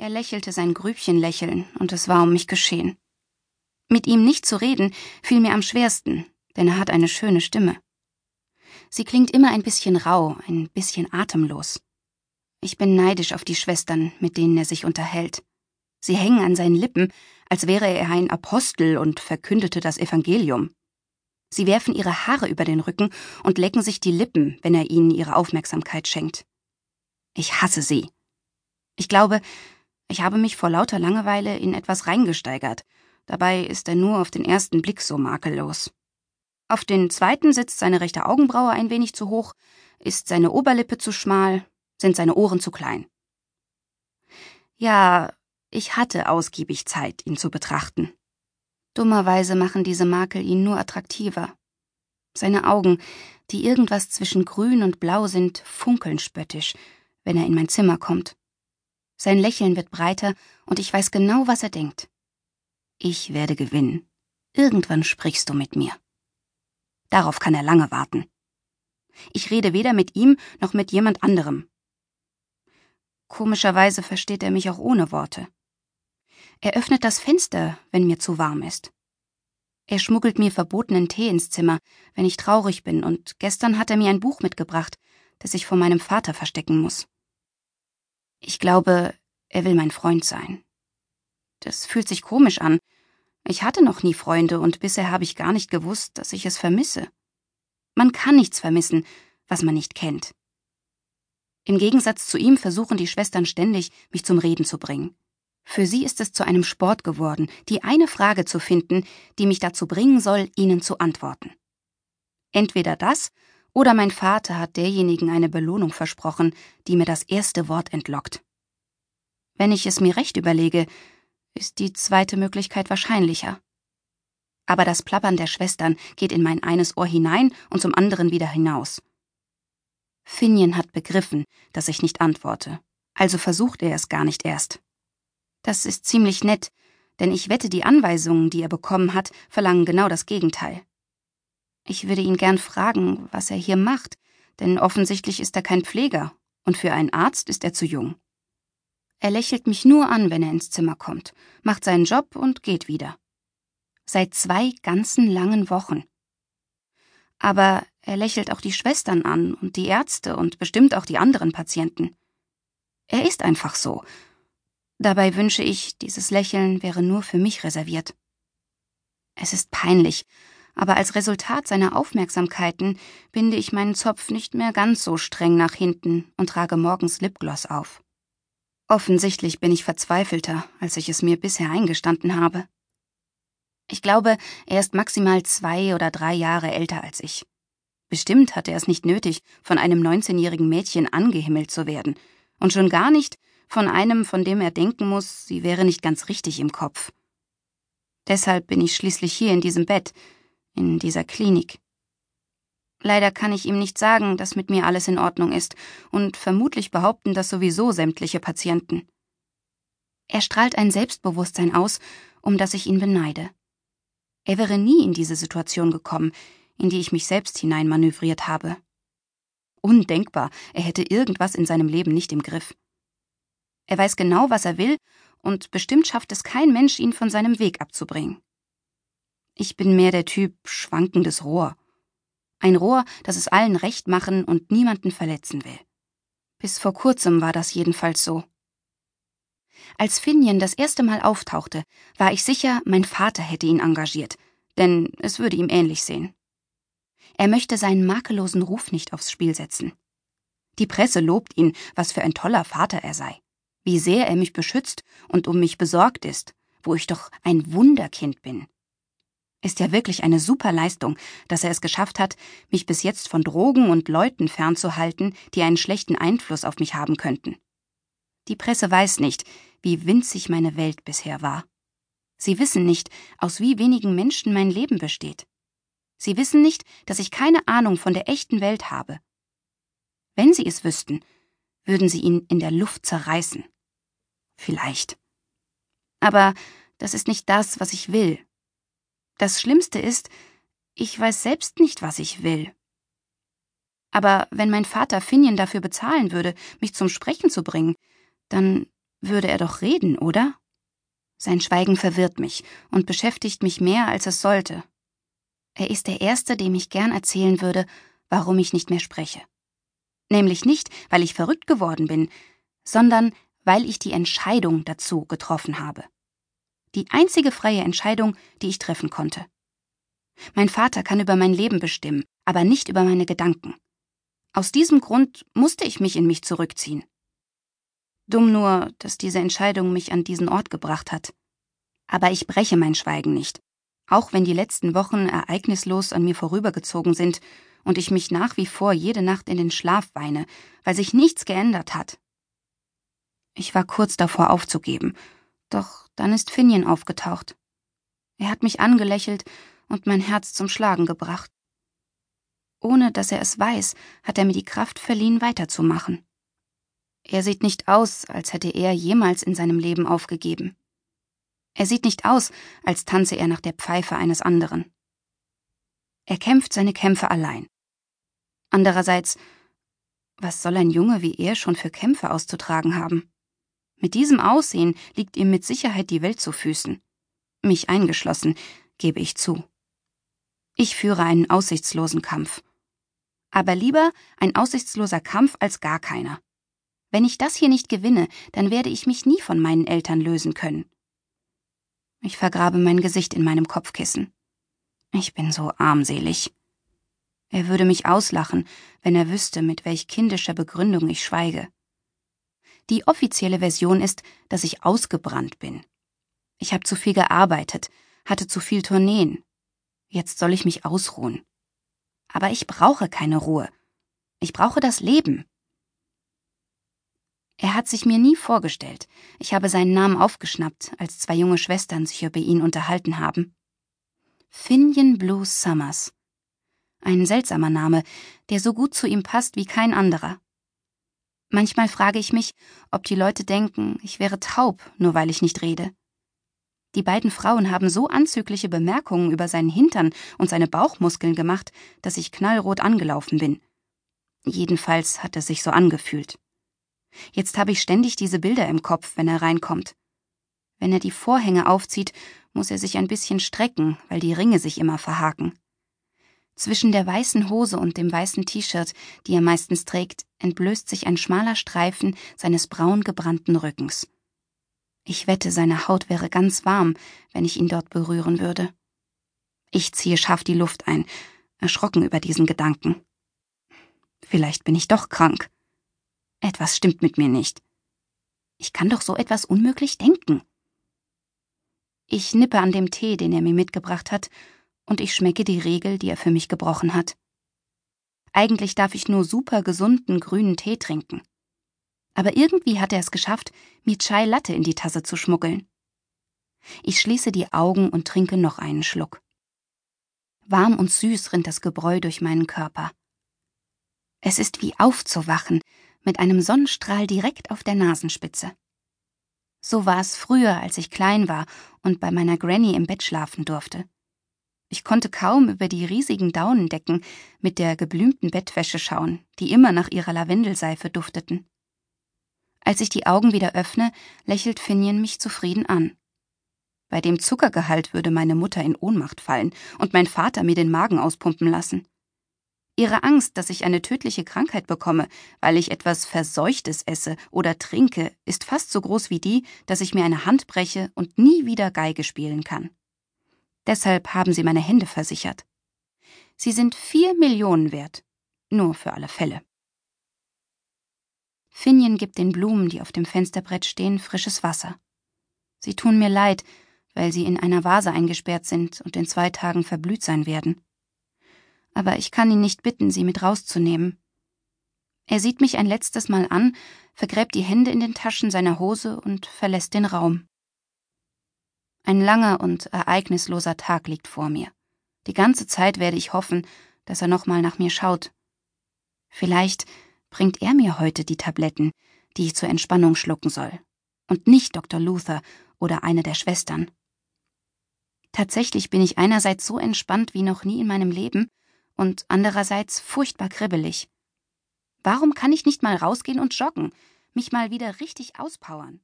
Er lächelte sein Grübchenlächeln, und es war um mich geschehen. Mit ihm nicht zu reden, fiel mir am schwersten, denn er hat eine schöne Stimme. Sie klingt immer ein bisschen rau, ein bisschen atemlos. Ich bin neidisch auf die Schwestern, mit denen er sich unterhält. Sie hängen an seinen Lippen, als wäre er ein Apostel und verkündete das Evangelium. Sie werfen ihre Haare über den Rücken und lecken sich die Lippen, wenn er ihnen ihre Aufmerksamkeit schenkt. Ich hasse sie. Ich glaube, ich habe mich vor lauter Langeweile in etwas reingesteigert. Dabei ist er nur auf den ersten Blick so makellos. Auf den zweiten sitzt seine rechte Augenbraue ein wenig zu hoch, ist seine Oberlippe zu schmal, sind seine Ohren zu klein. Ja, ich hatte ausgiebig Zeit, ihn zu betrachten. Dummerweise machen diese Makel ihn nur attraktiver. Seine Augen, die irgendwas zwischen grün und blau sind, funkeln spöttisch, wenn er in mein Zimmer kommt. Sein Lächeln wird breiter und ich weiß genau, was er denkt. Ich werde gewinnen. Irgendwann sprichst du mit mir. Darauf kann er lange warten. Ich rede weder mit ihm noch mit jemand anderem. Komischerweise versteht er mich auch ohne Worte. Er öffnet das Fenster, wenn mir zu warm ist. Er schmuggelt mir verbotenen Tee ins Zimmer, wenn ich traurig bin, und gestern hat er mir ein Buch mitgebracht, das ich vor meinem Vater verstecken muss. Ich glaube, er will mein Freund sein. Das fühlt sich komisch an. Ich hatte noch nie Freunde, und bisher habe ich gar nicht gewusst, dass ich es vermisse. Man kann nichts vermissen, was man nicht kennt. Im Gegensatz zu ihm versuchen die Schwestern ständig, mich zum Reden zu bringen. Für sie ist es zu einem Sport geworden, die eine Frage zu finden, die mich dazu bringen soll, ihnen zu antworten. Entweder das, oder mein Vater hat derjenigen eine Belohnung versprochen, die mir das erste Wort entlockt. Wenn ich es mir recht überlege, ist die zweite Möglichkeit wahrscheinlicher. Aber das Plappern der Schwestern geht in mein eines Ohr hinein und zum anderen wieder hinaus. Finian hat begriffen, dass ich nicht antworte, also versucht er es gar nicht erst. Das ist ziemlich nett, denn ich wette, die Anweisungen, die er bekommen hat, verlangen genau das Gegenteil. Ich würde ihn gern fragen, was er hier macht, denn offensichtlich ist er kein Pfleger, und für einen Arzt ist er zu jung. Er lächelt mich nur an, wenn er ins Zimmer kommt, macht seinen Job und geht wieder. Seit zwei ganzen langen Wochen. Aber er lächelt auch die Schwestern an und die Ärzte und bestimmt auch die anderen Patienten. Er ist einfach so, Dabei wünsche ich, dieses Lächeln wäre nur für mich reserviert. Es ist peinlich, aber als Resultat seiner Aufmerksamkeiten binde ich meinen Zopf nicht mehr ganz so streng nach hinten und trage morgens Lipgloss auf. Offensichtlich bin ich verzweifelter, als ich es mir bisher eingestanden habe. Ich glaube, er ist maximal zwei oder drei Jahre älter als ich. Bestimmt hat er es nicht nötig, von einem neunzehnjährigen Mädchen angehimmelt zu werden, und schon gar nicht, von einem, von dem er denken muss, sie wäre nicht ganz richtig im Kopf. Deshalb bin ich schließlich hier in diesem Bett, in dieser Klinik. Leider kann ich ihm nicht sagen, dass mit mir alles in Ordnung ist, und vermutlich behaupten das sowieso sämtliche Patienten. Er strahlt ein Selbstbewusstsein aus, um das ich ihn beneide. Er wäre nie in diese Situation gekommen, in die ich mich selbst hineinmanövriert habe. Undenkbar, er hätte irgendwas in seinem Leben nicht im Griff. Er weiß genau, was er will, und bestimmt schafft es kein Mensch, ihn von seinem Weg abzubringen. Ich bin mehr der Typ schwankendes Rohr. Ein Rohr, das es allen recht machen und niemanden verletzen will. Bis vor kurzem war das jedenfalls so. Als Finian das erste Mal auftauchte, war ich sicher, mein Vater hätte ihn engagiert, denn es würde ihm ähnlich sehen. Er möchte seinen makellosen Ruf nicht aufs Spiel setzen. Die Presse lobt ihn, was für ein toller Vater er sei wie sehr er mich beschützt und um mich besorgt ist, wo ich doch ein Wunderkind bin. Ist ja wirklich eine super Leistung, dass er es geschafft hat, mich bis jetzt von Drogen und Leuten fernzuhalten, die einen schlechten Einfluss auf mich haben könnten. Die Presse weiß nicht, wie winzig meine Welt bisher war. Sie wissen nicht, aus wie wenigen Menschen mein Leben besteht. Sie wissen nicht, dass ich keine Ahnung von der echten Welt habe. Wenn sie es wüssten, würden sie ihn in der Luft zerreißen. Vielleicht. Aber das ist nicht das, was ich will. Das Schlimmste ist, ich weiß selbst nicht, was ich will. Aber wenn mein Vater Finian dafür bezahlen würde, mich zum Sprechen zu bringen, dann würde er doch reden, oder? Sein Schweigen verwirrt mich und beschäftigt mich mehr, als es sollte. Er ist der Erste, dem ich gern erzählen würde, warum ich nicht mehr spreche. Nämlich nicht, weil ich verrückt geworden bin, sondern weil ich die Entscheidung dazu getroffen habe. Die einzige freie Entscheidung, die ich treffen konnte. Mein Vater kann über mein Leben bestimmen, aber nicht über meine Gedanken. Aus diesem Grund musste ich mich in mich zurückziehen. Dumm nur, dass diese Entscheidung mich an diesen Ort gebracht hat. Aber ich breche mein Schweigen nicht, auch wenn die letzten Wochen ereignislos an mir vorübergezogen sind und ich mich nach wie vor jede Nacht in den Schlaf weine, weil sich nichts geändert hat. Ich war kurz davor aufzugeben, doch dann ist Finian aufgetaucht. Er hat mich angelächelt und mein Herz zum Schlagen gebracht. Ohne dass er es weiß, hat er mir die Kraft verliehen, weiterzumachen. Er sieht nicht aus, als hätte er jemals in seinem Leben aufgegeben. Er sieht nicht aus, als tanze er nach der Pfeife eines anderen. Er kämpft seine Kämpfe allein. Andererseits, was soll ein Junge wie er schon für Kämpfe auszutragen haben? Mit diesem Aussehen liegt ihm mit Sicherheit die Welt zu Füßen. Mich eingeschlossen, gebe ich zu. Ich führe einen aussichtslosen Kampf. Aber lieber ein aussichtsloser Kampf als gar keiner. Wenn ich das hier nicht gewinne, dann werde ich mich nie von meinen Eltern lösen können. Ich vergrabe mein Gesicht in meinem Kopfkissen. Ich bin so armselig. Er würde mich auslachen, wenn er wüsste, mit welch kindischer Begründung ich schweige. Die offizielle Version ist, dass ich ausgebrannt bin. Ich habe zu viel gearbeitet, hatte zu viel Tourneen, Jetzt soll ich mich ausruhen. Aber ich brauche keine Ruhe. Ich brauche das Leben. Er hat sich mir nie vorgestellt. Ich habe seinen Namen aufgeschnappt, als zwei junge Schwestern sich über ihn unterhalten haben. Finian Blue Summers. Ein seltsamer Name, der so gut zu ihm passt wie kein anderer. Manchmal frage ich mich, ob die Leute denken, ich wäre taub, nur weil ich nicht rede. Die beiden Frauen haben so anzügliche Bemerkungen über seinen Hintern und seine Bauchmuskeln gemacht, dass ich knallrot angelaufen bin. Jedenfalls hat es sich so angefühlt. Jetzt habe ich ständig diese Bilder im Kopf, wenn er reinkommt. Wenn er die Vorhänge aufzieht, muss er sich ein bisschen strecken, weil die Ringe sich immer verhaken. Zwischen der weißen Hose und dem weißen T-Shirt, die er meistens trägt, entblößt sich ein schmaler Streifen seines braun gebrannten Rückens. Ich wette, seine Haut wäre ganz warm, wenn ich ihn dort berühren würde. Ich ziehe scharf die Luft ein, erschrocken über diesen Gedanken. Vielleicht bin ich doch krank. Etwas stimmt mit mir nicht. Ich kann doch so etwas unmöglich denken. Ich nippe an dem Tee, den er mir mitgebracht hat, und ich schmecke die Regel, die er für mich gebrochen hat. Eigentlich darf ich nur super gesunden grünen Tee trinken aber irgendwie hat er es geschafft, mir Chai Latte in die Tasse zu schmuggeln. Ich schließe die Augen und trinke noch einen Schluck. Warm und süß rinnt das Gebräu durch meinen Körper. Es ist wie aufzuwachen, mit einem Sonnenstrahl direkt auf der Nasenspitze. So war es früher, als ich klein war und bei meiner Granny im Bett schlafen durfte. Ich konnte kaum über die riesigen Daunendecken mit der geblümten Bettwäsche schauen, die immer nach ihrer Lavendelseife dufteten. Als ich die Augen wieder öffne, lächelt Finian mich zufrieden an. Bei dem Zuckergehalt würde meine Mutter in Ohnmacht fallen und mein Vater mir den Magen auspumpen lassen. Ihre Angst, dass ich eine tödliche Krankheit bekomme, weil ich etwas Verseuchtes esse oder trinke, ist fast so groß wie die, dass ich mir eine Hand breche und nie wieder Geige spielen kann. Deshalb haben sie meine Hände versichert. Sie sind vier Millionen wert. Nur für alle Fälle. Finian gibt den Blumen, die auf dem Fensterbrett stehen, frisches Wasser. Sie tun mir leid, weil sie in einer Vase eingesperrt sind und in zwei Tagen verblüht sein werden. Aber ich kann ihn nicht bitten, sie mit rauszunehmen. Er sieht mich ein letztes Mal an, vergräbt die Hände in den Taschen seiner Hose und verlässt den Raum. Ein langer und ereignisloser Tag liegt vor mir. Die ganze Zeit werde ich hoffen, dass er nochmal nach mir schaut. Vielleicht bringt er mir heute die Tabletten, die ich zur Entspannung schlucken soll, und nicht Dr. Luther oder eine der Schwestern. Tatsächlich bin ich einerseits so entspannt wie noch nie in meinem Leben und andererseits furchtbar kribbelig. Warum kann ich nicht mal rausgehen und joggen, mich mal wieder richtig auspowern?